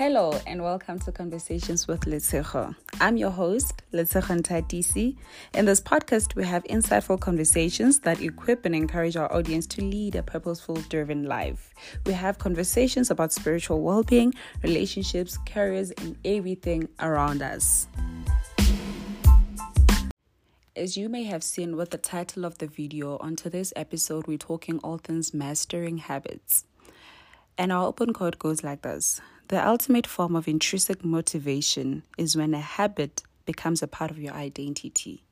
Hello and welcome to Conversations with Letsecho. I'm your host, Letsecho Ntatisi. In this podcast, we have insightful conversations that equip and encourage our audience to lead a purposeful, driven life. We have conversations about spiritual well being, relationships, careers, and everything around us. As you may have seen with the title of the video, on today's episode, we're talking all things mastering habits. And our open code goes like this The ultimate form of intrinsic motivation is when a habit becomes a part of your identity.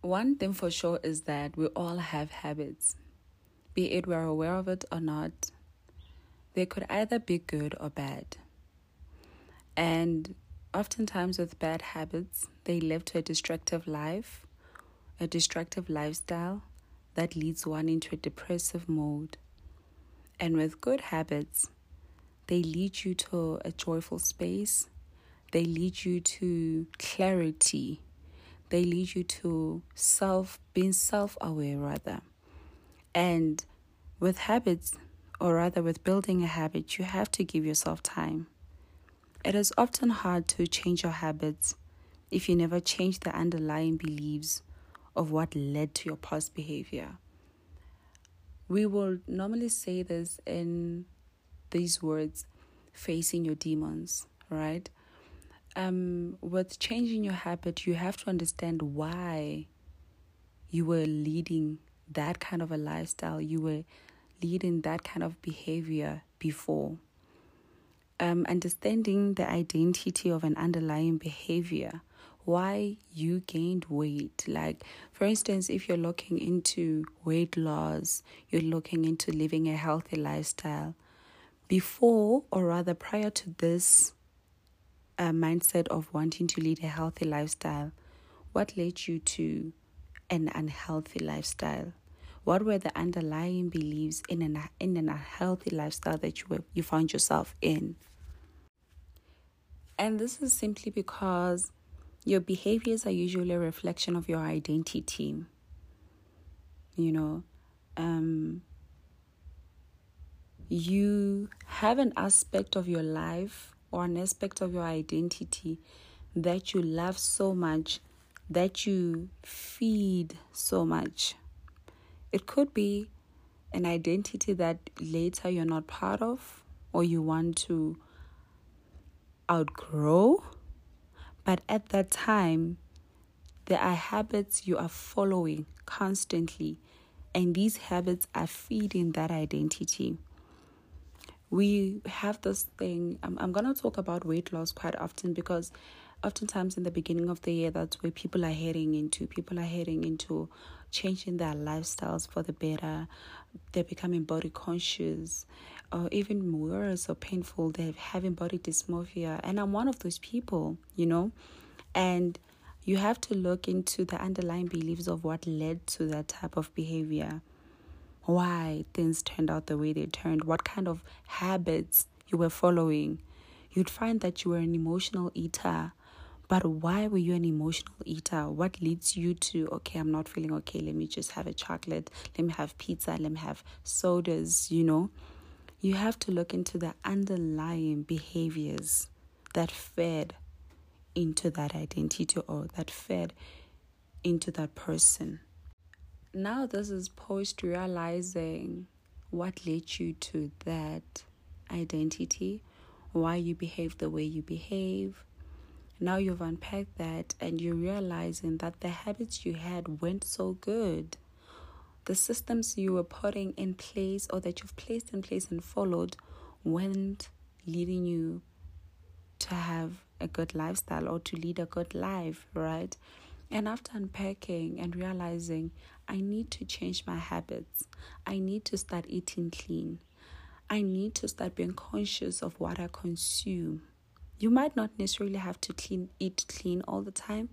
One thing for sure is that we all have habits, be it we're aware of it or not. They could either be good or bad. And oftentimes, with bad habits, they live to a destructive life, a destructive lifestyle that leads one into a depressive mode and with good habits, they lead you to a joyful space, they lead you to clarity, they lead you to self being self aware rather. And with habits, or rather with building a habit, you have to give yourself time. It is often hard to change your habits if you never change the underlying beliefs of what led to your past behavior we will normally say this in these words facing your demons, right? Um, with changing your habit, you have to understand why you were leading that kind of a lifestyle, you were leading that kind of behavior before. Um, understanding the identity of an underlying behavior why you gained weight. Like, for instance, if you're looking into weight loss, you're looking into living a healthy lifestyle, before or rather prior to this uh, mindset of wanting to lead a healthy lifestyle, what led you to an unhealthy lifestyle? What were the underlying beliefs in an in an unhealthy lifestyle that you were, you found yourself in? And this is simply because your behaviors are usually a reflection of your identity. You know, um, you have an aspect of your life or an aspect of your identity that you love so much, that you feed so much. It could be an identity that later you're not part of or you want to outgrow but at that time, there are habits you are following constantly, and these habits are feeding that identity. We have this thing, I'm, I'm going to talk about weight loss quite often because oftentimes in the beginning of the year, that's where people are heading into. People are heading into changing their lifestyles for the better. They're becoming body conscious, or even worse or painful, they're having body dysmorphia. And I'm one of those people, you know. And you have to look into the underlying beliefs of what led to that type of behavior. Why things turned out the way they turned, what kind of habits you were following. You'd find that you were an emotional eater but why were you an emotional eater? What leads you to, okay, I'm not feeling okay, let me just have a chocolate, let me have pizza, let me have sodas, you know? You have to look into the underlying behaviors that fed into that identity or that fed into that person. Now, this is post realizing what led you to that identity, why you behave the way you behave, now you've unpacked that and you're realizing that the habits you had went so good. The systems you were putting in place or that you've placed in place and followed weren't leading you to have a good lifestyle or to lead a good life, right? And after unpacking and realizing I need to change my habits, I need to start eating clean, I need to start being conscious of what I consume. You might not necessarily have to clean eat clean all the time,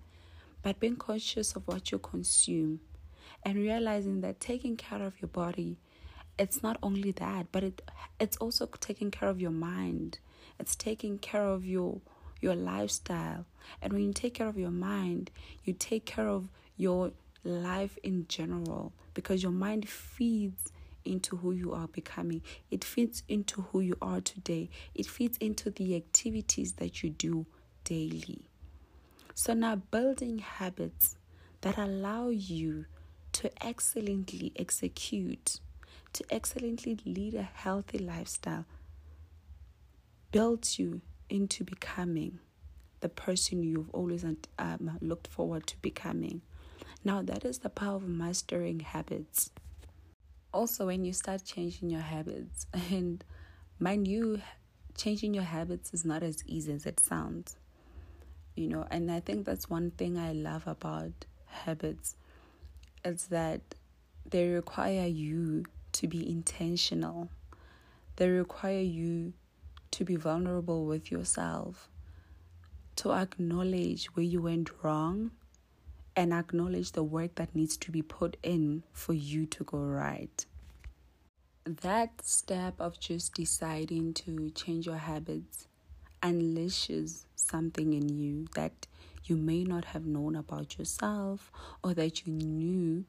but being conscious of what you consume and realizing that taking care of your body it's not only that but it it's also taking care of your mind it's taking care of your your lifestyle and when you take care of your mind you take care of your life in general because your mind feeds into who you are becoming. It fits into who you are today. It fits into the activities that you do daily. So now building habits that allow you to excellently execute, to excellently lead a healthy lifestyle, builds you into becoming the person you've always um, looked forward to becoming. Now, that is the power of mastering habits. Also, when you start changing your habits, and mind you, changing your habits is not as easy as it sounds. You know, and I think that's one thing I love about habits is that they require you to be intentional. They require you to be vulnerable with yourself, to acknowledge where you went wrong, and acknowledge the work that needs to be put in for you to go right. That step of just deciding to change your habits unleashes something in you that you may not have known about yourself or that you knew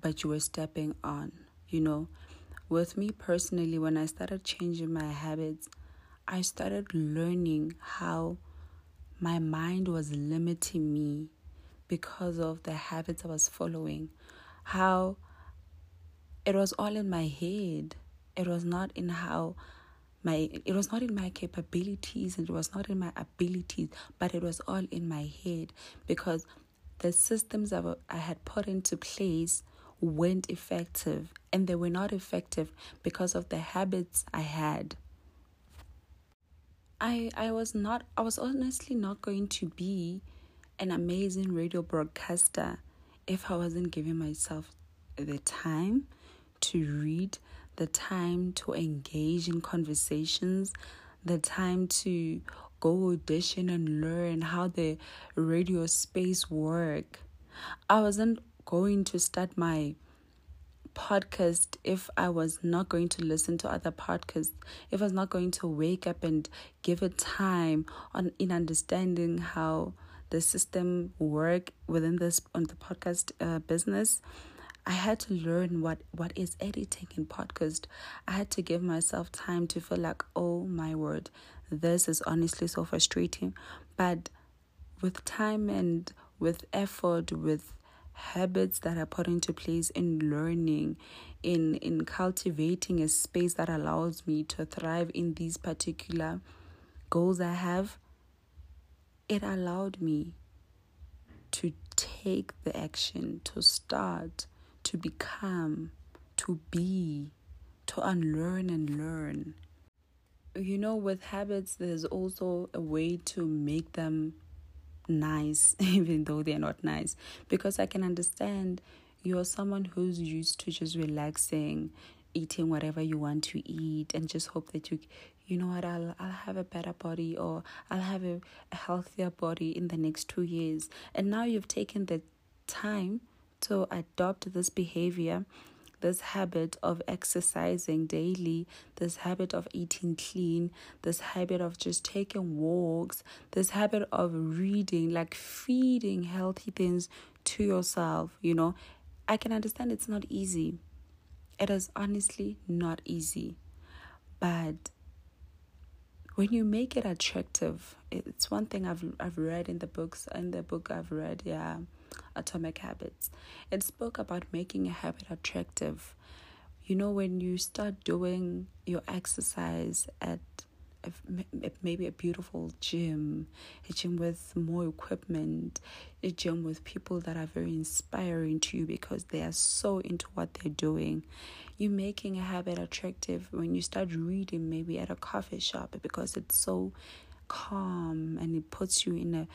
but you were stepping on. You know, with me personally, when I started changing my habits, I started learning how my mind was limiting me because of the habits I was following. How it was all in my head. It was not in how my it was not in my capabilities and it was not in my abilities, but it was all in my head because the systems I, I had put into place weren't effective and they were not effective because of the habits I had. I I was not I was honestly not going to be an amazing radio broadcaster if I wasn't giving myself the time to read, the time to engage in conversations, the time to go audition and learn how the radio space work. I wasn't going to start my podcast if I was not going to listen to other podcasts, if I was not going to wake up and give it time on in understanding how the system work within this on the podcast uh, business. I had to learn what what is editing in podcast. I had to give myself time to feel like, oh my word, this is honestly so frustrating. But with time and with effort, with habits that are put into place in learning, in in cultivating a space that allows me to thrive in these particular goals I have, it allowed me to take the action, to start, to become, to be, to unlearn and learn. You know, with habits, there's also a way to make them nice, even though they're not nice. Because I can understand you're someone who's used to just relaxing, eating whatever you want to eat, and just hope that you you know what I'll I'll have a better body or I'll have a, a healthier body in the next two years. And now you've taken the time to adopt this behavior, this habit of exercising daily, this habit of eating clean, this habit of just taking walks, this habit of reading, like feeding healthy things to yourself, you know. I can understand it's not easy. It is honestly not easy. But when you make it attractive, it's one thing I've I've read in the books in the book I've read, yeah, Atomic Habits. It spoke about making a habit attractive. You know, when you start doing your exercise at maybe a beautiful gym, a gym with more equipment, a gym with people that are very inspiring to you because they are so into what they're doing. You're making a habit attractive when you start reading maybe at a coffee shop because it's so calm and it puts you in a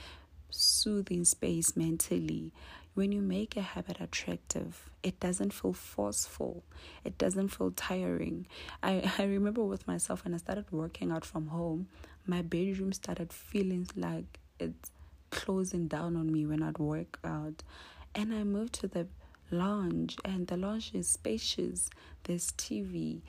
soothing space mentally. When you make a habit attractive, it doesn't feel forceful. It doesn't feel tiring. I, I remember with myself when I started working out from home, my bedroom started feeling like it's closing down on me when I'd work out. And I moved to the lounge, and the lounge is spacious. There's TV.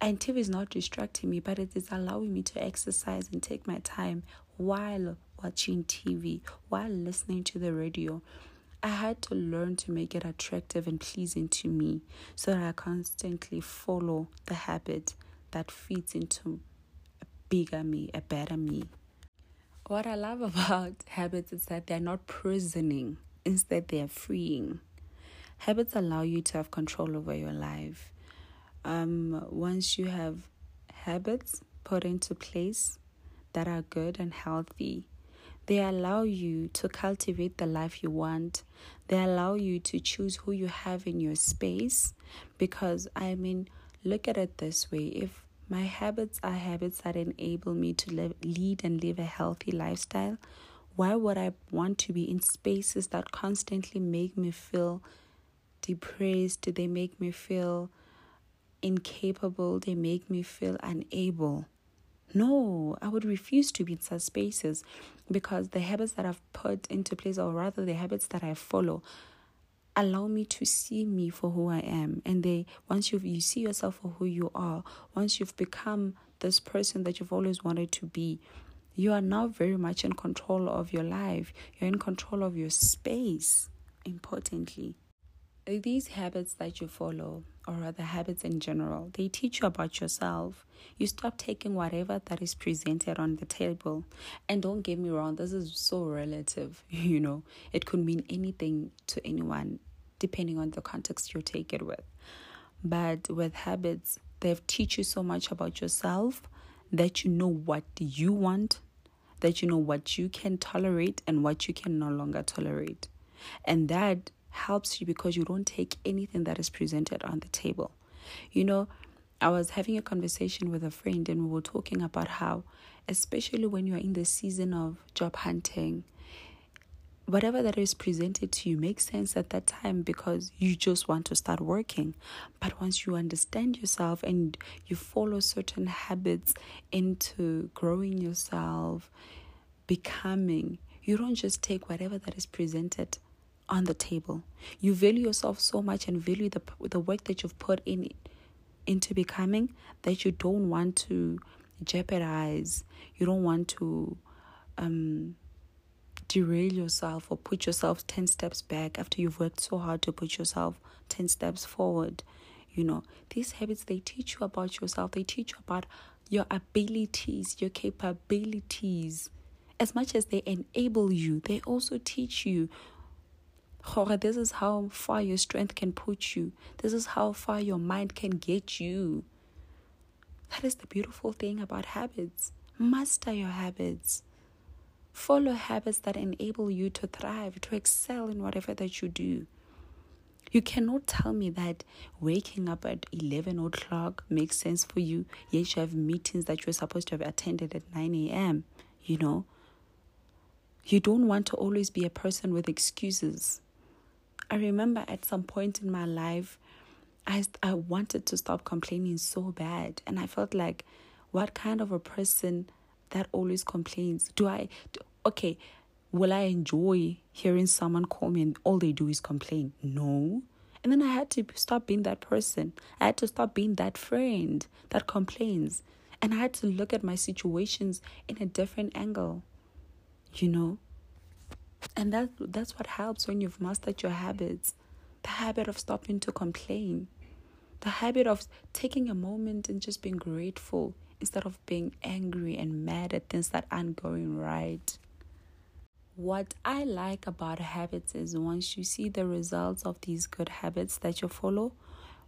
And TV is not distracting me, but it is allowing me to exercise and take my time while watching TV, while listening to the radio. I had to learn to make it attractive and pleasing to me so that I constantly follow the habit that fits into a bigger me, a better me. What I love about habits is that they're not prisoning, instead, they're freeing. Habits allow you to have control over your life. Um, once you have habits put into place that are good and healthy, they allow you to cultivate the life you want. They allow you to choose who you have in your space. Because, I mean, look at it this way if my habits are habits that enable me to live, lead and live a healthy lifestyle, why would I want to be in spaces that constantly make me feel depressed? They make me feel incapable. They make me feel unable. No, I would refuse to be in such spaces because the habits that I've put into place, or rather the habits that I follow, allow me to see me for who I am. And they once you you see yourself for who you are, once you've become this person that you've always wanted to be, you are now very much in control of your life. You're in control of your space, importantly. Uh, these habits that you follow, or the habits in general, they teach you about yourself. You stop taking whatever that is presented on the table. And don't get me wrong, this is so relative, you know. It could mean anything to anyone, depending on the context you take it with. But with habits, they teach you so much about yourself that you know what you want, that you know what you can tolerate and what you can no longer tolerate. And that helps you because you don't take anything that is presented on the table. You know, I was having a conversation with a friend and we were talking about how, especially when you're in the season of job hunting, whatever that is presented to you makes sense at that time because you just want to start working. But once you understand yourself and you follow certain habits into growing yourself, becoming, you don't just take whatever that is presented on the table. You value yourself so much and value the the work that you've put in into becoming that you don't want to jeopardize. You don't want to um, derail yourself or put yourself 10 steps back after you've worked so hard to put yourself 10 steps forward. You know, these habits, they teach you about yourself, they teach you about your abilities, your capabilities. As much as they enable you, they also teach you this is how far your strength can put you. This is how far your mind can get you. That is the beautiful thing about habits. Master your habits. Follow habits that enable you to thrive, to excel in whatever that you do. You cannot tell me that waking up at 11 o'clock makes sense for you, yet you have meetings that you're supposed to have attended at 9 a.m. You know, you don't want to always be a person with excuses. I remember at some point in my life, I, I wanted to stop complaining so bad. And I felt like, what kind of a person that always complains? Do I, do, okay, will I enjoy hearing someone call me and all they do is complain? No. And then I had to stop being that person. I had to stop being that friend that complains. And I had to look at my situations in a different angle, you know? And that that's what helps when you've mastered your habits. The habit of stopping to complain. The habit of taking a moment and just being grateful instead of being angry and mad at things that aren't going right. What I like about habits is once you see the results of these good habits that you follow,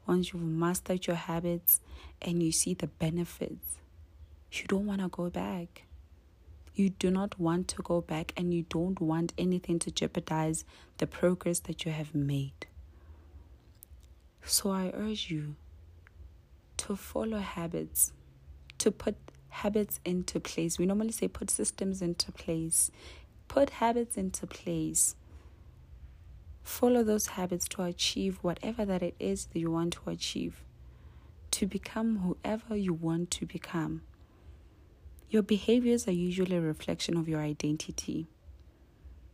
once you've mastered your habits and you see the benefits, you don't want to go back. You do not want to go back and you don't want anything to jeopardize the progress that you have made. So I urge you to follow habits, to put habits into place. We normally say put systems into place. Put habits into place. Follow those habits to achieve whatever that it is that you want to achieve, to become whoever you want to become. Your behaviors are usually a reflection of your identity.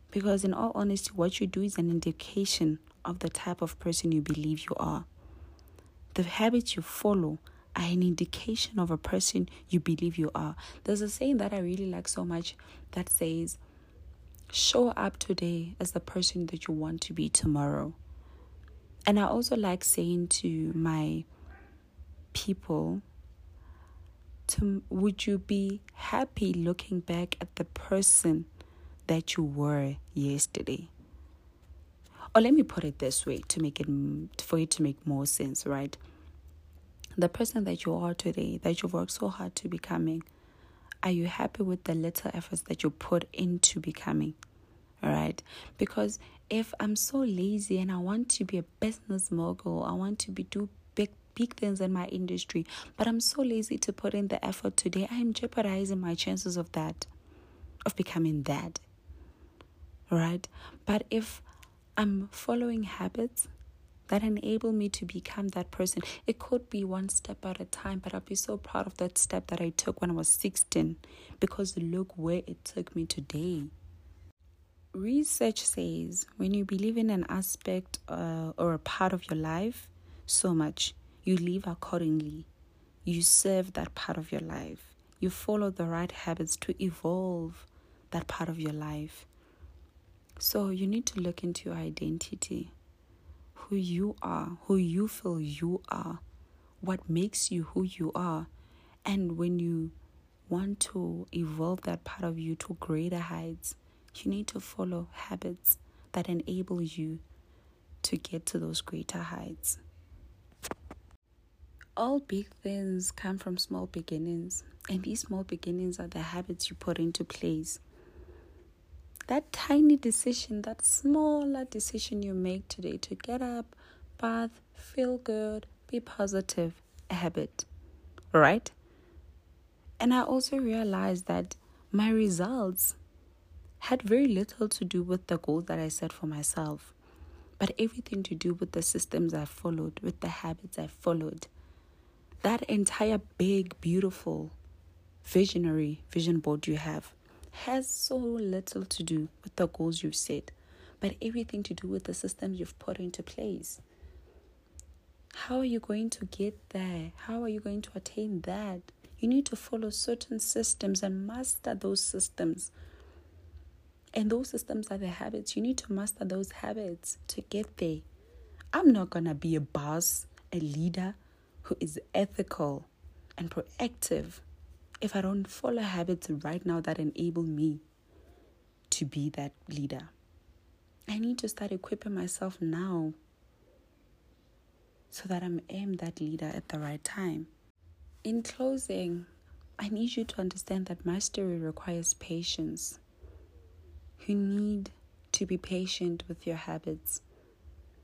Because, in all honesty, what you do is an indication of the type of person you believe you are. The habits you follow are an indication of a person you believe you are. There's a saying that I really like so much that says, show up today as the person that you want to be tomorrow. And I also like saying to my people, to, would you be happy looking back at the person that you were yesterday? Or let me put it this way to make it for it to make more sense, right? The person that you are today, that you've worked so hard to becoming, are you happy with the little efforts that you put into becoming? All right, because if I'm so lazy and I want to be a business mogul, I want to be do big things in my industry, but I'm so lazy to put in the effort today, I'm jeopardizing my chances of that, of becoming that. Right? But if I'm following habits that enable me to become that person. It could be one step at a time, but I'll be so proud of that step that I took when I was 16 because look where it took me today. Research says when you believe in an aspect uh, or a part of your life so much, you live accordingly. You serve that part of your life. You follow the right habits to evolve that part of your life. So you need to look into your identity who you are, who you feel you are, what makes you who you are. And when you want to evolve that part of you to greater heights, you need to follow habits that enable you to get to those greater heights. All big things come from small beginnings, and these small beginnings are the habits you put into place that tiny decision, that smaller decision you make today to get up, bath, feel good, be positive, a habit, right? And I also realized that my results had very little to do with the goals that I set for myself, but everything to do with the systems I followed, with the habits I followed. That entire big, beautiful, visionary vision board you have has so little to do with the goals you've set, but everything to do with the systems you've put into place. How are you going to get there? How are you going to attain that? You need to follow certain systems and master those systems. And those systems are the habits. You need to master those habits to get there. I'm not going to be a boss, a leader who is ethical and proactive if I don't follow habits right now that enable me to be that leader. I need to start equipping myself now so that I am that leader at the right time. In closing, I need you to understand that mastery requires patience. You need to be patient with your habits.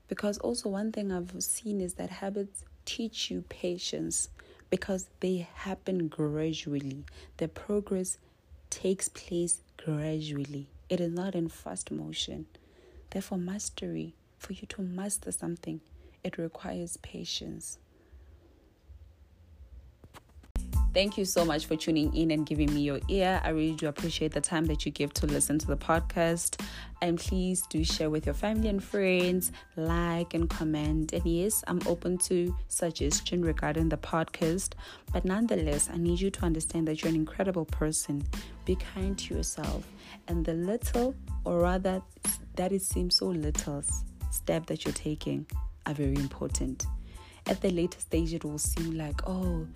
Because also, one thing I've seen is that habits teach you patience because they happen gradually. The progress takes place gradually, it is not in fast motion. Therefore, mastery, for you to master something, it requires patience. Thank you so much for tuning in and giving me your ear. I really do appreciate the time that you give to listen to the podcast. And please do share with your family and friends, like and comment. And yes, I'm open to suggestion regarding the podcast. But nonetheless, I need you to understand that you're an incredible person. Be kind to yourself. And the little, or rather, that it seems so little, step that you're taking are very important at the later stage it will seem like oh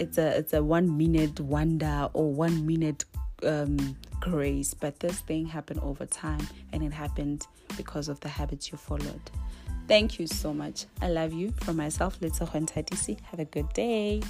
it's a it's a one minute wonder or one minute um, grace. But this thing happened over time and it happened because of the habits you followed. Thank you so much. I love you. From myself little have a good day